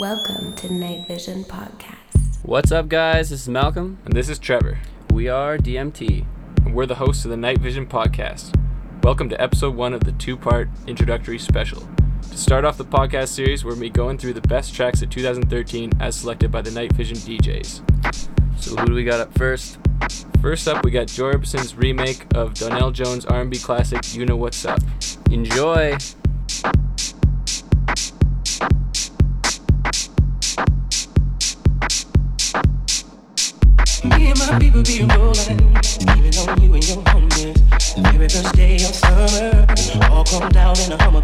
Welcome to Night Vision Podcast. What's up, guys? This is Malcolm. And this is Trevor. We are DMT. And we're the hosts of the Night Vision Podcast. Welcome to episode one of the two part introductory special. To start off the podcast series, we're going to be going through the best tracks of 2013 as selected by the Night Vision DJs. So who do we got up first? First up, we got Joy Orbison's remake of Donell Jones' R&B classic "You Know What's Up." Enjoy. People be rolling, you and your homies. First day of summer, all down in a Hummer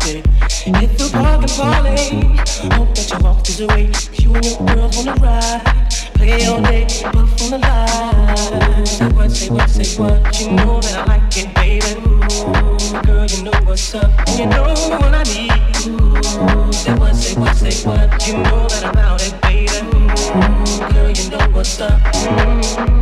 the. Hope that you the. You and your girls wanna ride. Play all day, on the. Say what, say what, say what. You know that I like it, baby. Ooh, girl, you know what's up. You know what I need. Ooh, say what, say what, say what. You know that it, baby. Ooh, girl, you know what's up.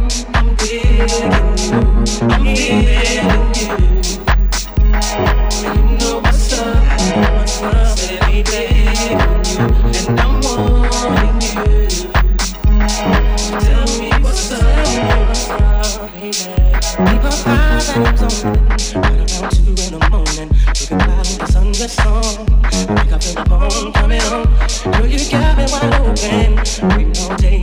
Coming on. Girl, you got me wide open. Waiting all day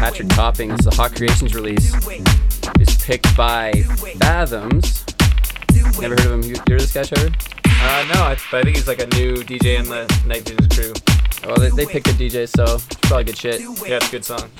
Patrick Topping. It's a Hot Creations release. It's picked by Fathoms. Never heard of him. You hear this guy, Trevor? Uh, no, I, but I think he's like a new DJ in the Night Vision crew. Well, they, they picked a DJ, so it's probably good shit. Yeah, it's a good song.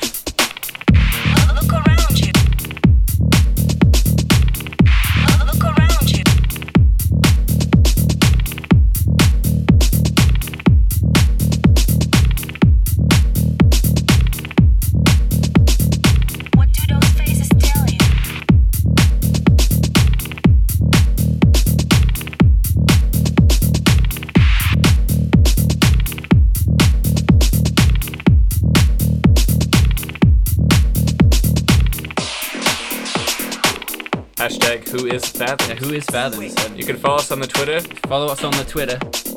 Hashtag who is Fathom. Yeah, who is Fathoms? You can follow us on the Twitter. Follow us on the Twitter.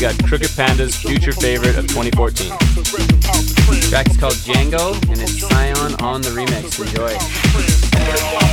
we got Crooked Panda's future favorite of 2014. The is called Jango, and it's Sion on the remix. Enjoy.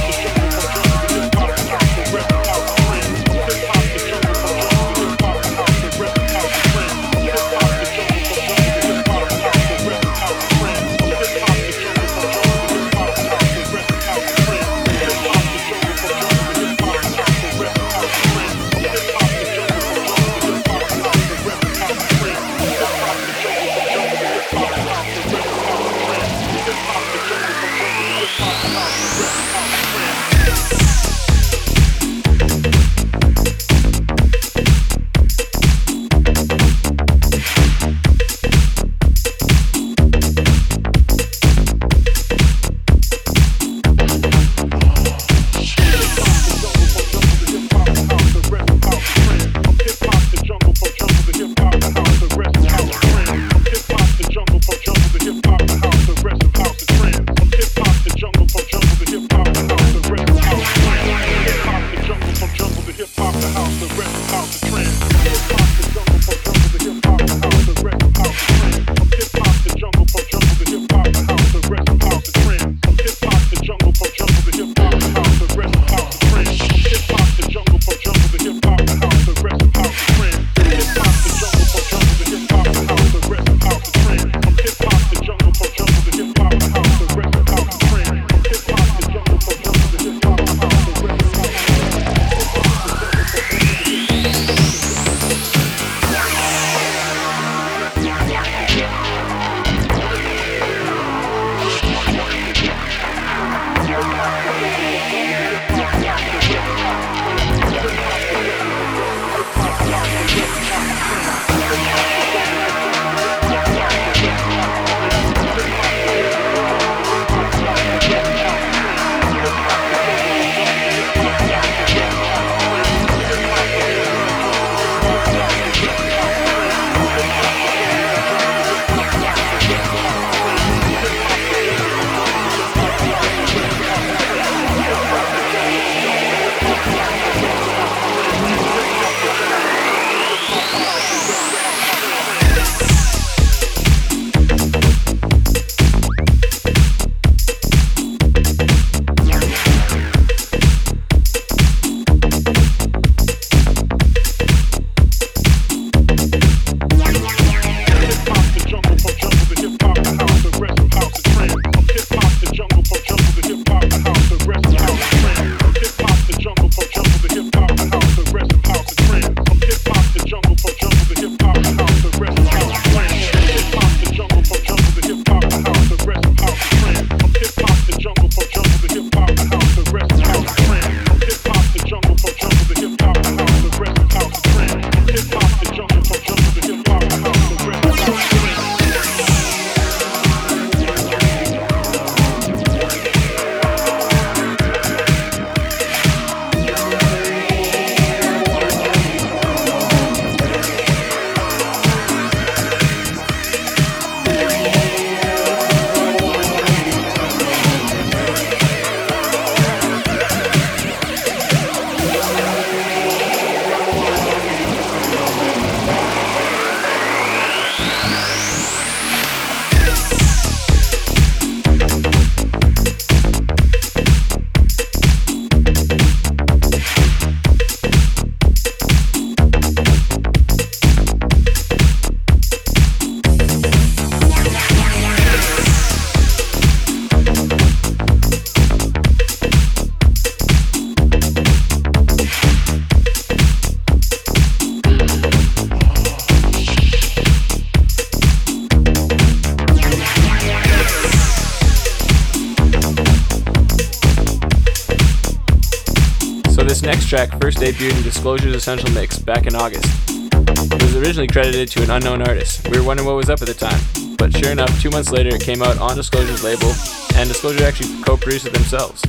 Debuted in Disclosure's Essential Mix back in August. It was originally credited to an unknown artist. We were wondering what was up at the time, but sure enough, two months later it came out on Disclosure's label, and Disclosure actually co-produced it themselves.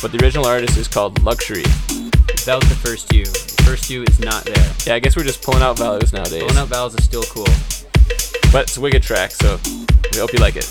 But the original artist is called Lxury. Without the first U. The first U is not there. Yeah, I guess we're just pulling out values nowadays. Pulling out vowels is still cool. But it's a wicked track, so we hope you like it.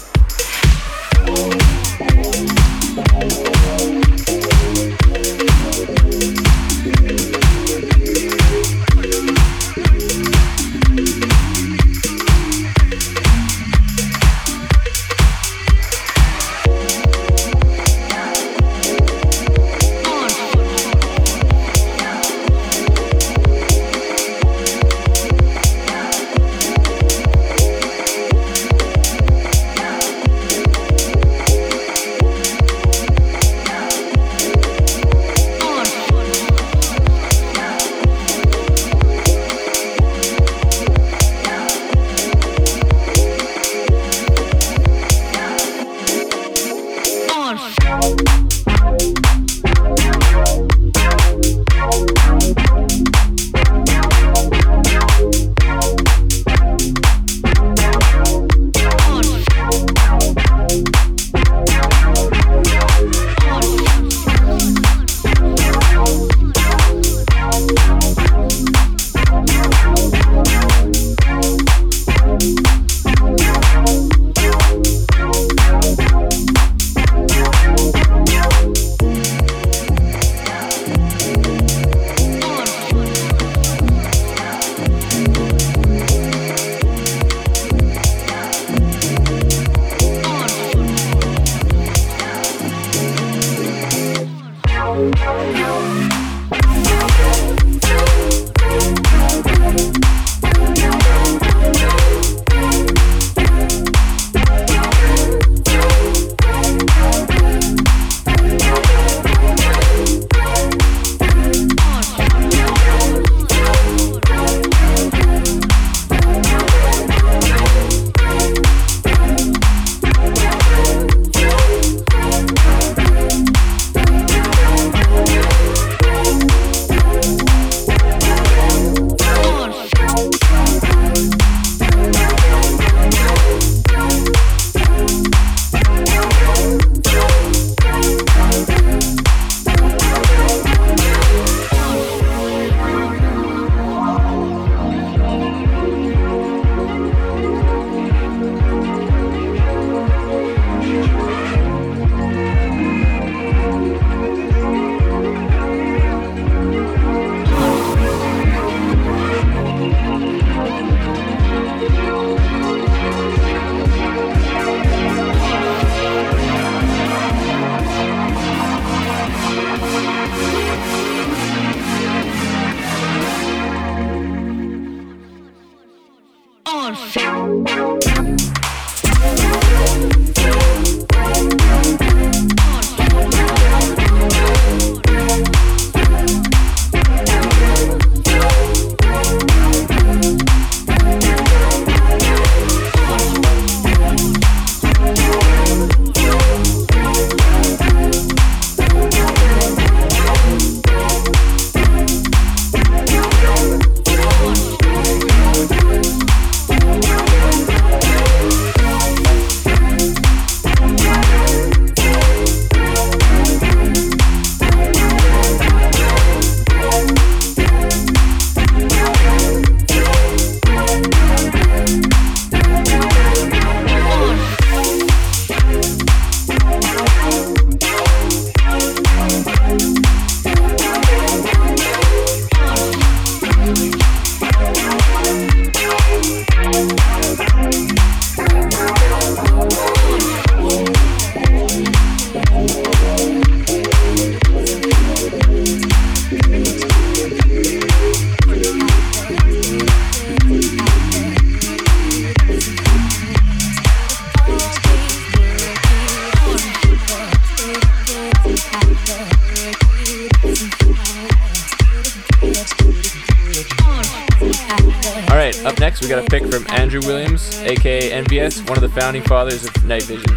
Up next, we got a pick from Andrew Williams, aka NVS, one of the founding fathers of Night Vision.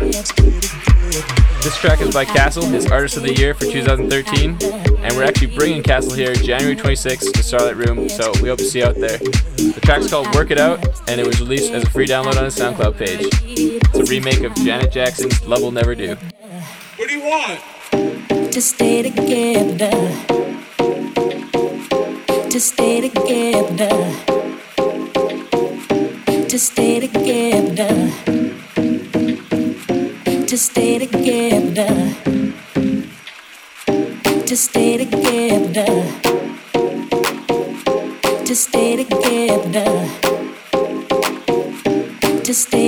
This track is by Kastle, his Artist of the Year for 2013, and we're actually bringing Kastle here January 26th to Starlight Room, so we hope to see you out there. The track's called Work It Out, and it was released as a free download on his SoundCloud page. It's a remake of Janet Jackson's Love Will Never Do. What do you want? To stay together. To stay together to stay together, to stay together, to stay together, to stay together, to stay.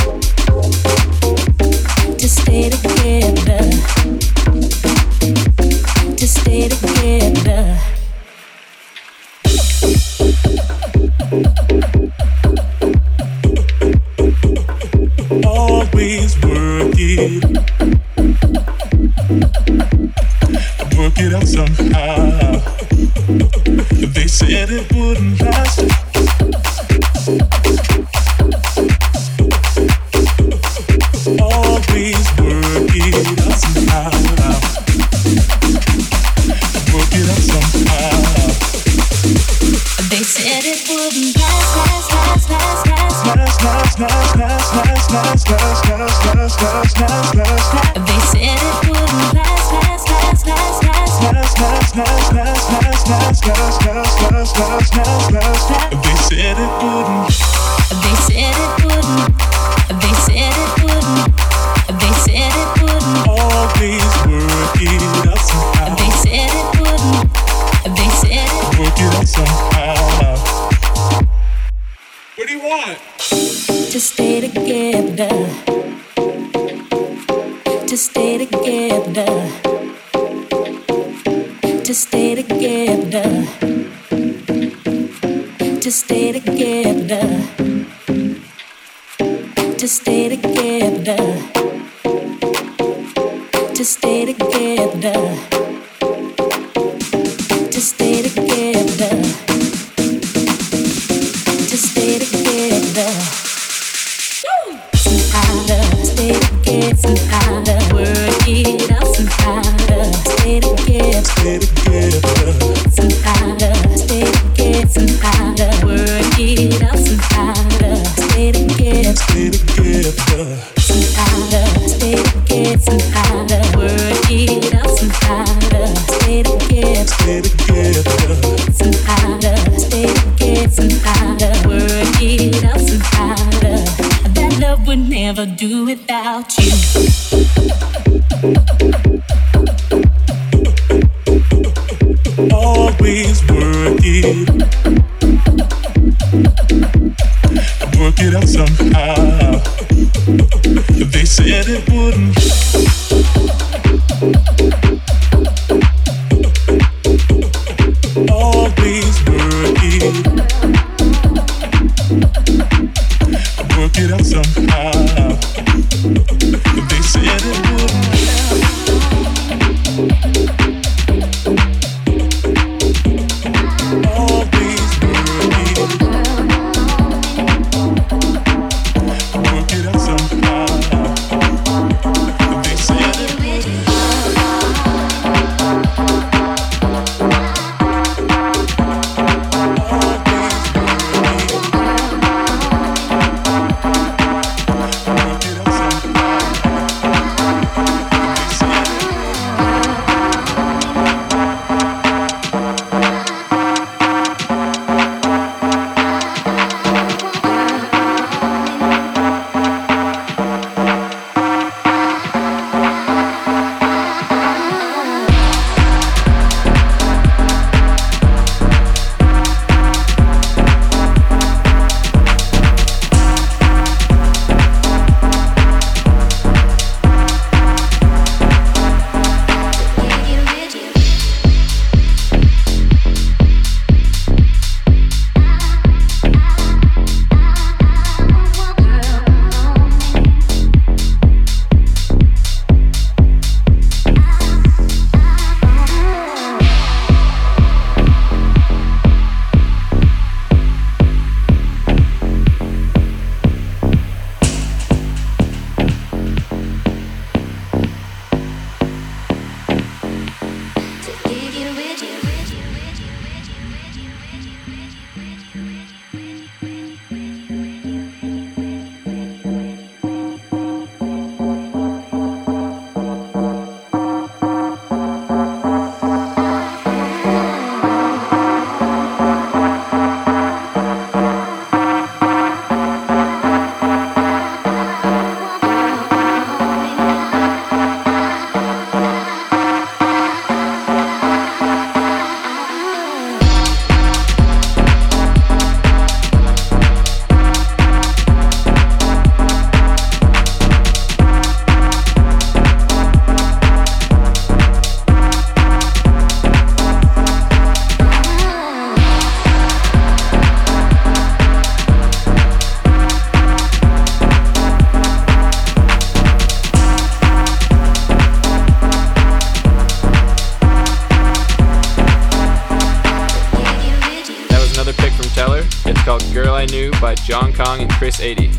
Jon Kong and Chris Aidy.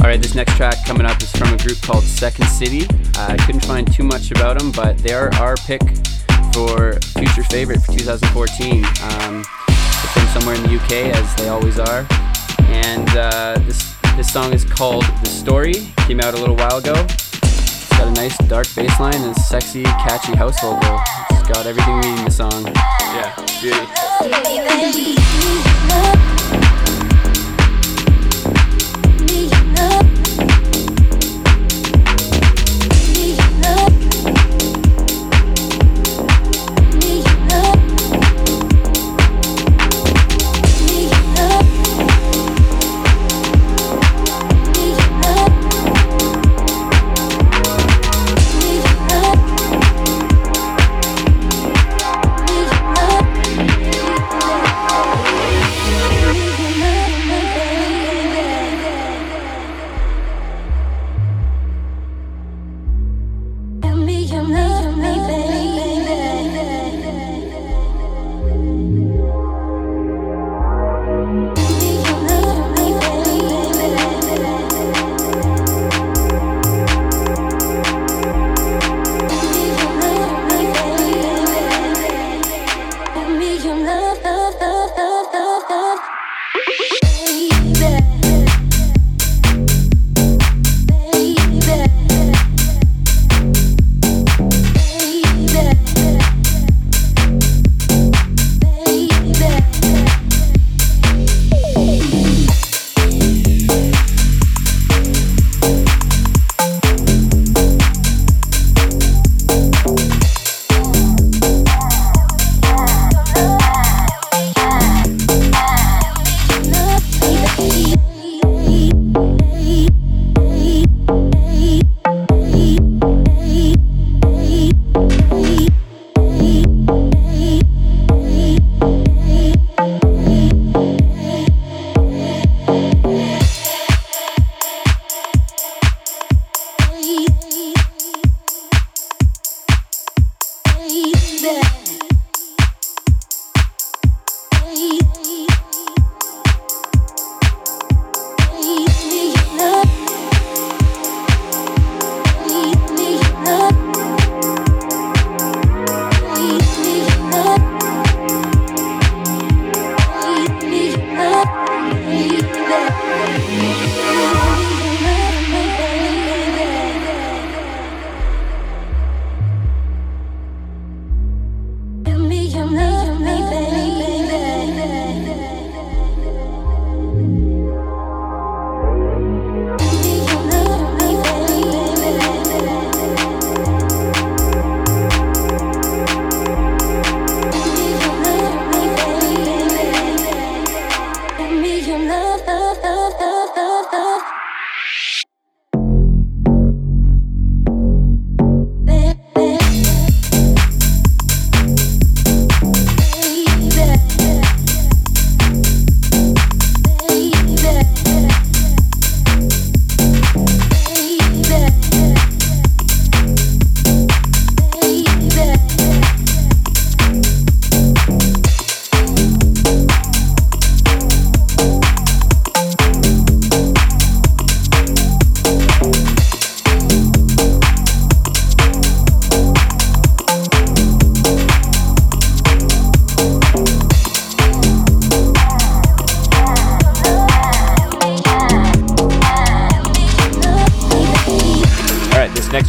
Alright, this next track coming up is from a group called Second City. I couldn't find too much about them, but they're our pick for future favorite for 2014. Um, they're from somewhere in the UK, as they always are. And uh, this, this song is called The Story, came out a little while ago. It's got a nice dark bass line and sexy, catchy house vocal. It's got everything we need in the song. Yeah, beauty.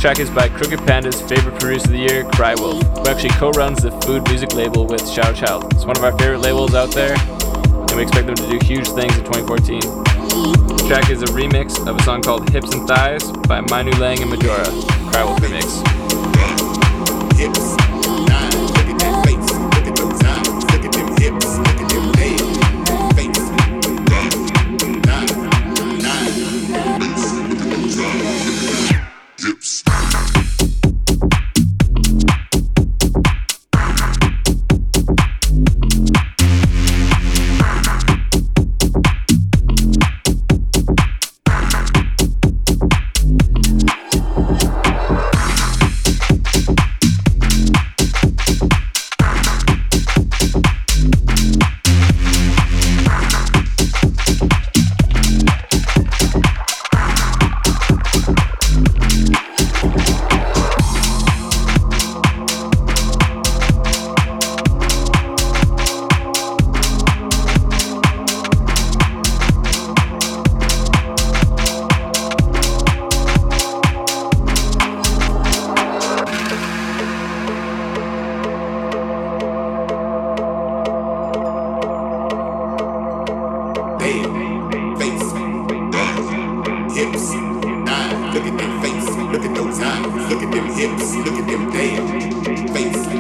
Track is by Crooked Panda's favorite producer of the year, Kry Wolf, who actually co-runs the food music label with Shadow Child. It's one of our favorite labels out there, and we expect them to do huge things in 2014. The track is a remix of a song called Hips and Thighs by My Nu Leng and Majora, Kry Wolf remix. hips. Look at their face. Look at those eyes. Look at them hips. Look at them dance. face.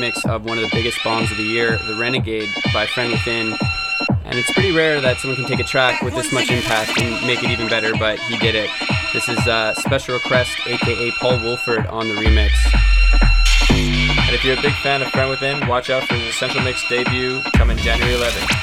remix of one of the biggest bombs of the year, The Renegade by Friend Within. And it's pretty rare that someone can take a track with this much impact and make it even better, but he did it. This is uh, Special Request, aka Paul Woolford, on the remix. And if you're a big fan of Friend Within, watch out for his Essential Mix debut coming January 11th.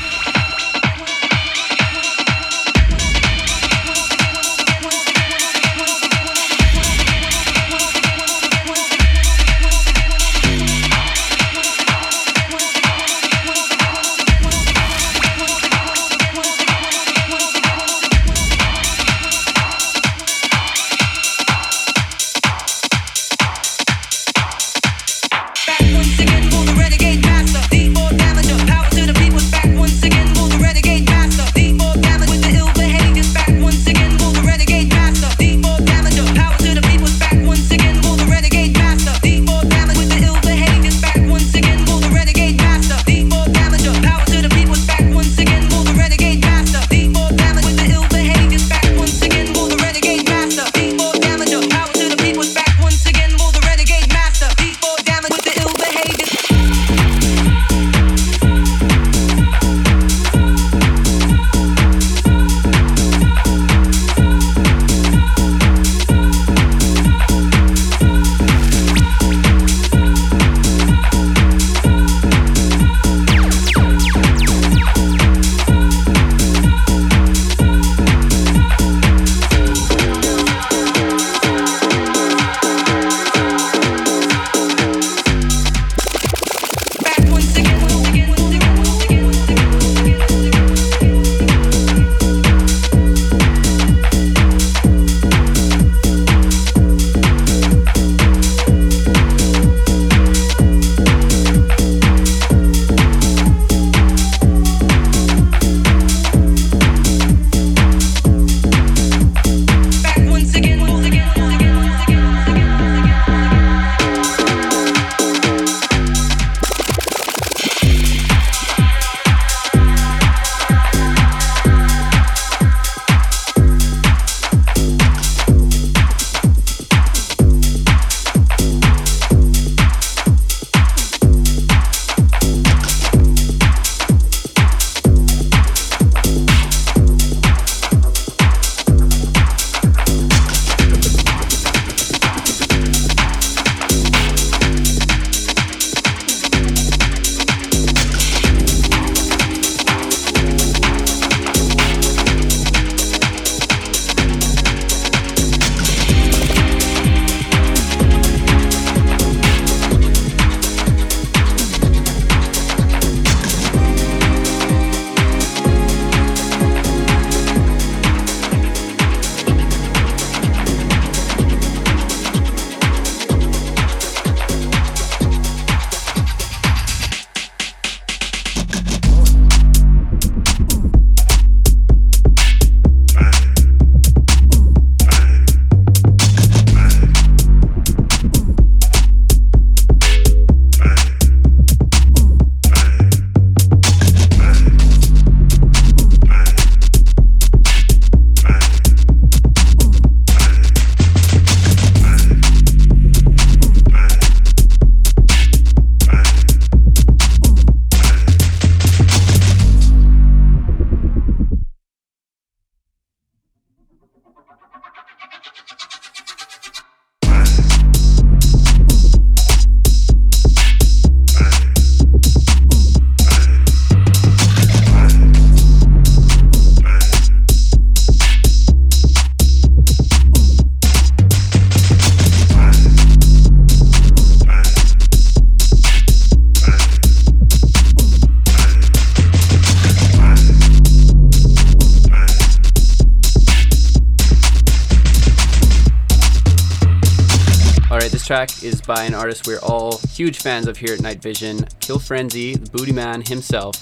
By an artist we're all huge fans of here at Night Vision, Kill Frenzy, the Booty Man himself.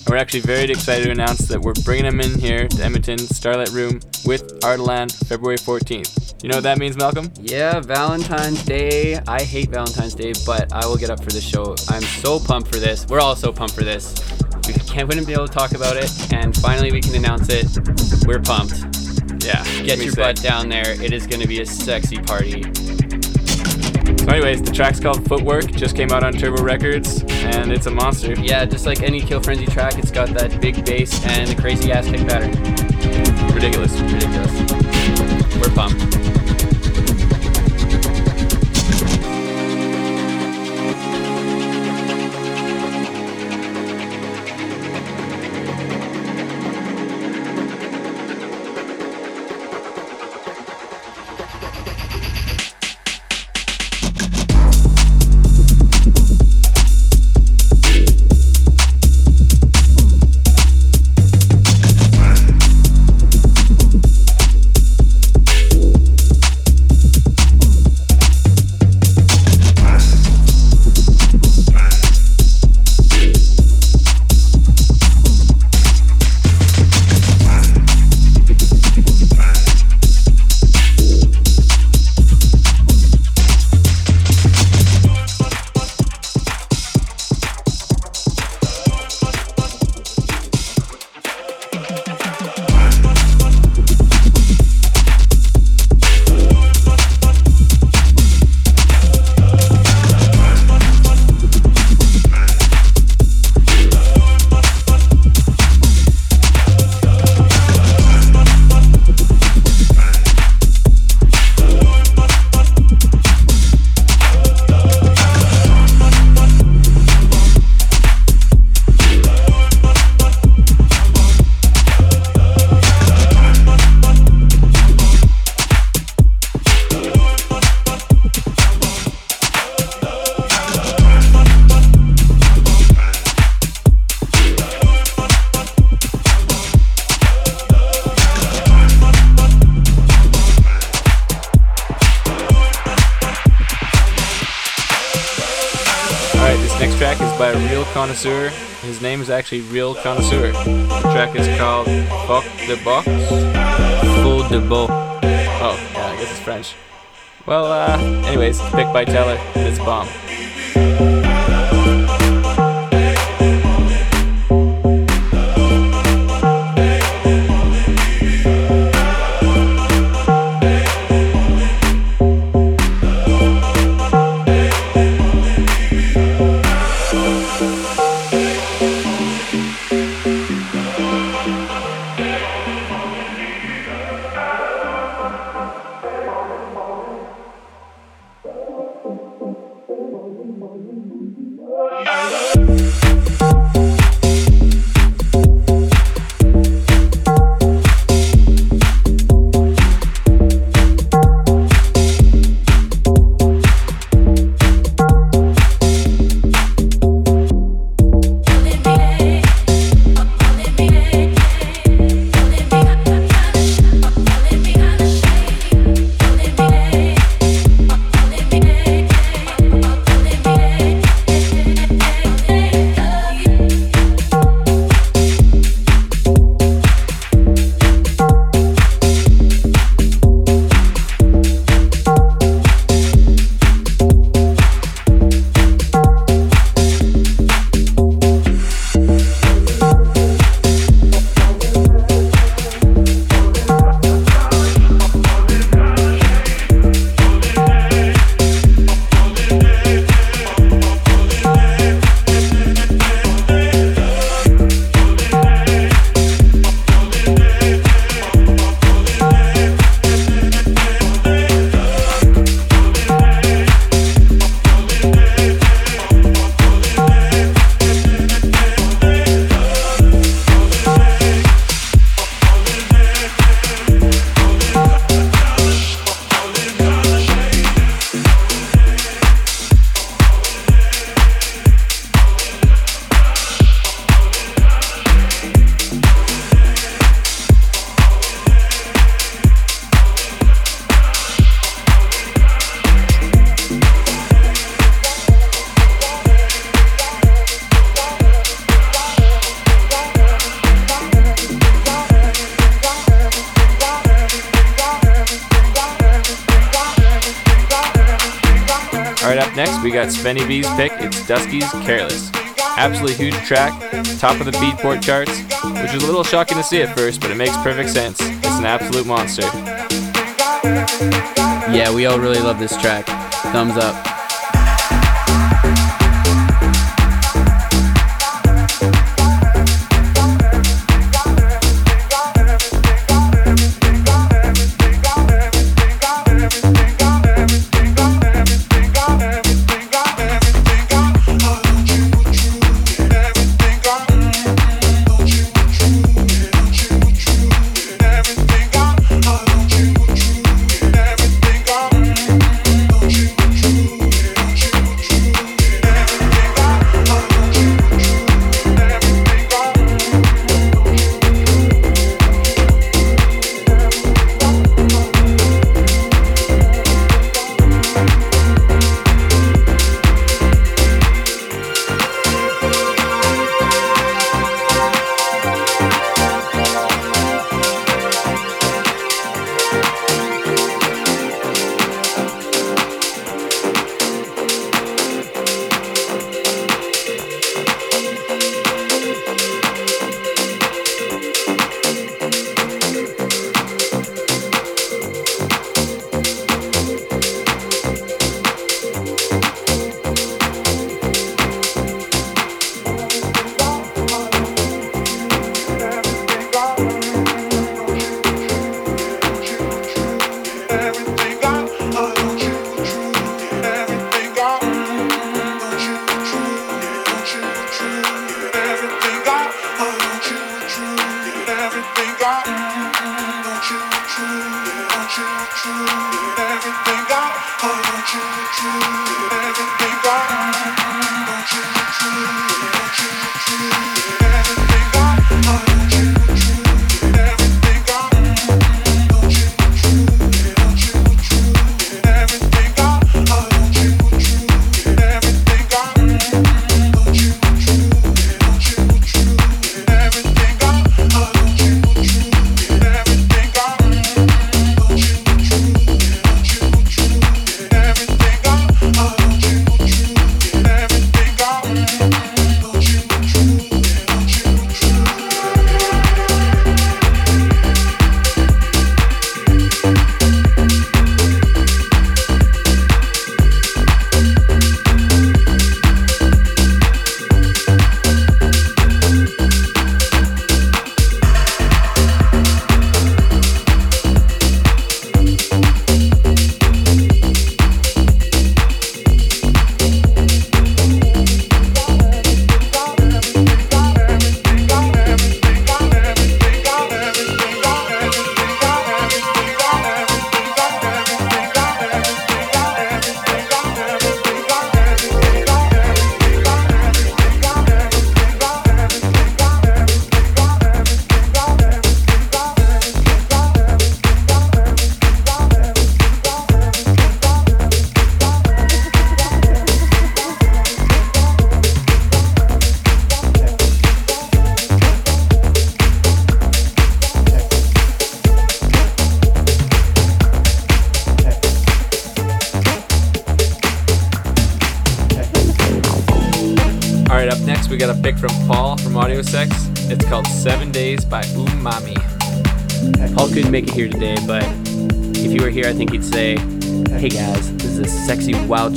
And we're actually very excited to announce that we're bringing him in here to Edmonton Starlight Room with Ardalan February 14th. You know what that means, Malcolm? Yeah, Valentine's Day. I hate Valentine's Day, but I will get up for this show. I'm so pumped for this. We're all so pumped for this. We can't wouldn't be able to talk about it, and finally we can announce it. We're pumped. Yeah. Get your sick. butt down there. It is going to be a sexy party. So, anyways, the track's called Footwork. Just came out on Turbo Records, and it's a monster. Yeah, just like any Kill Frenzy track, it's got that big bass and a crazy ass kick pattern. Ridiculous. Ridiculous. We're pumped. By a real connoisseur. His name is actually Real Connoisseur. The track is called Fuck the Box. Faux De Baux. Oh, yeah, I guess it's French. Well, uh, anyways, picked by Teller. It's bomb. Svenny B's pick. It's Dusky's Careless. Absolutely huge track, top of the Beatport charts, which is a little shocking to see at first, but it makes perfect sense. It's an absolute monster. Yeah, we all really love this track. Thumbs up.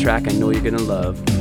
Track I know you're gonna love.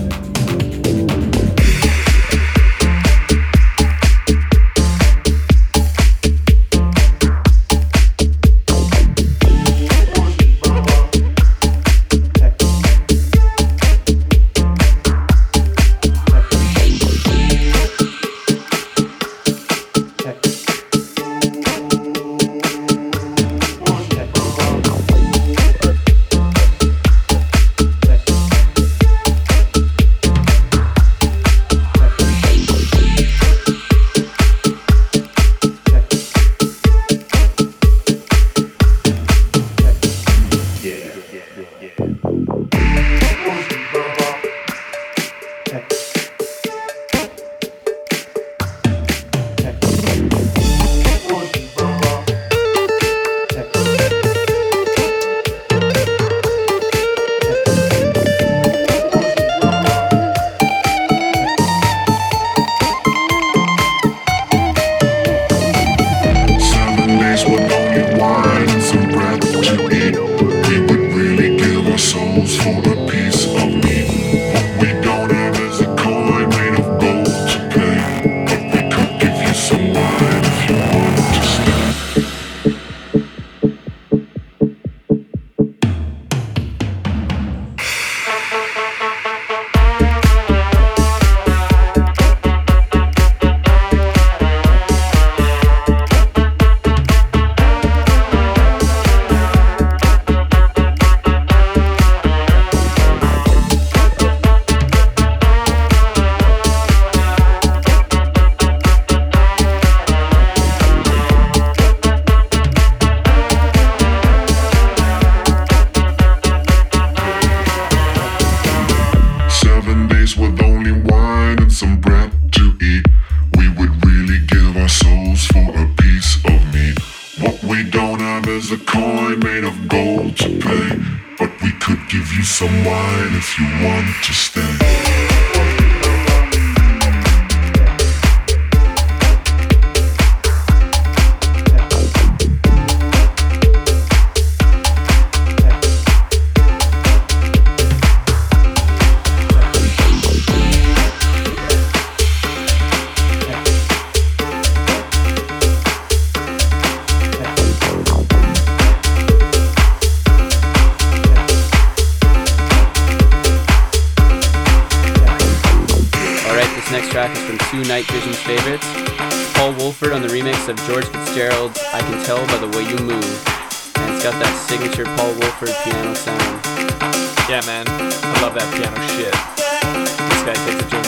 Remix of George Fitzgerald's I Can Tell by the Way You Move. And it's got that signature Paul Woolford piano sound. Yeah, man. I love that piano shit. This guy takes it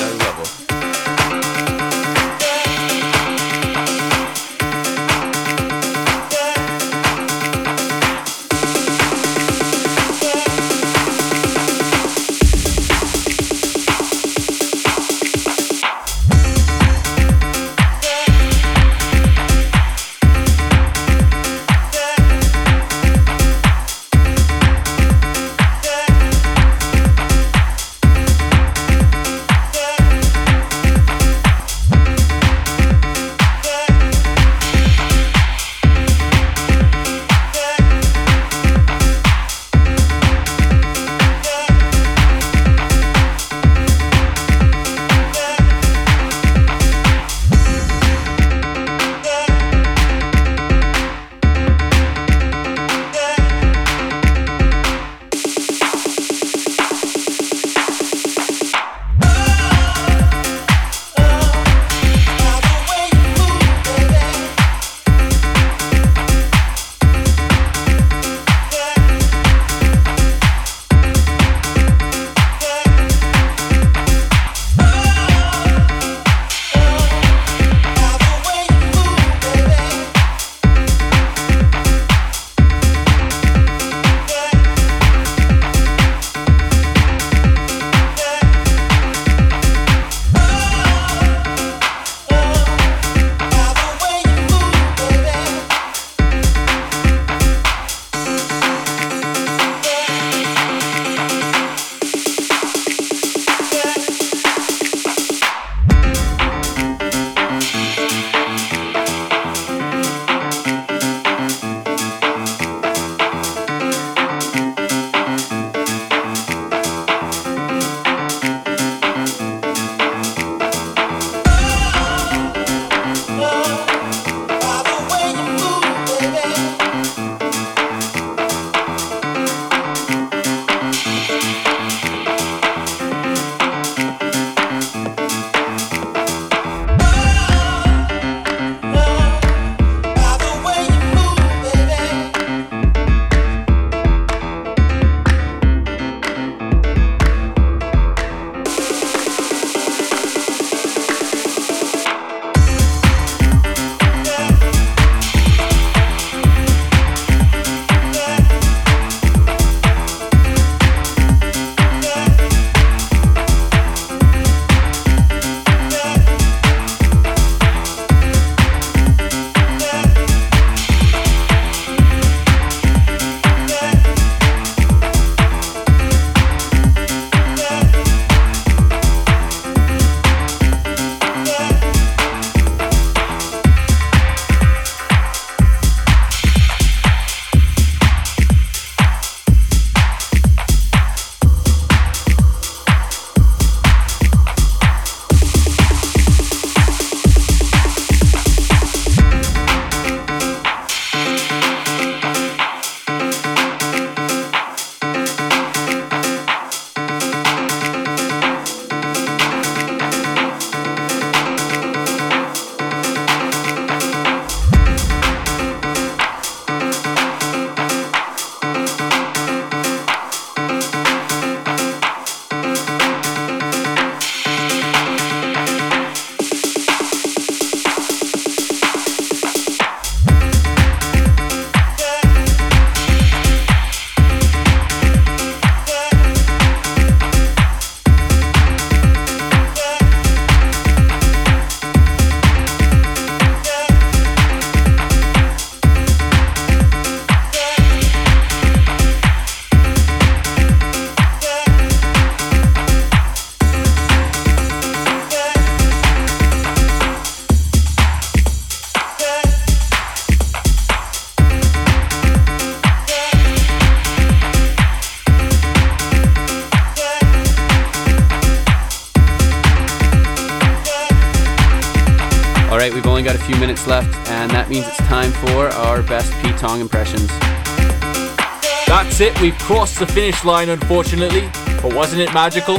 it, we've crossed the finish line, unfortunately. But wasn't it magical?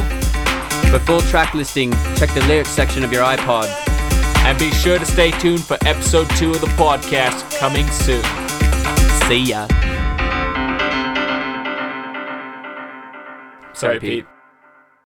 For full track listing, check the lyrics section of your iPod. And be sure to stay tuned for episode two of the podcast coming soon. See ya. Sorry, Pete.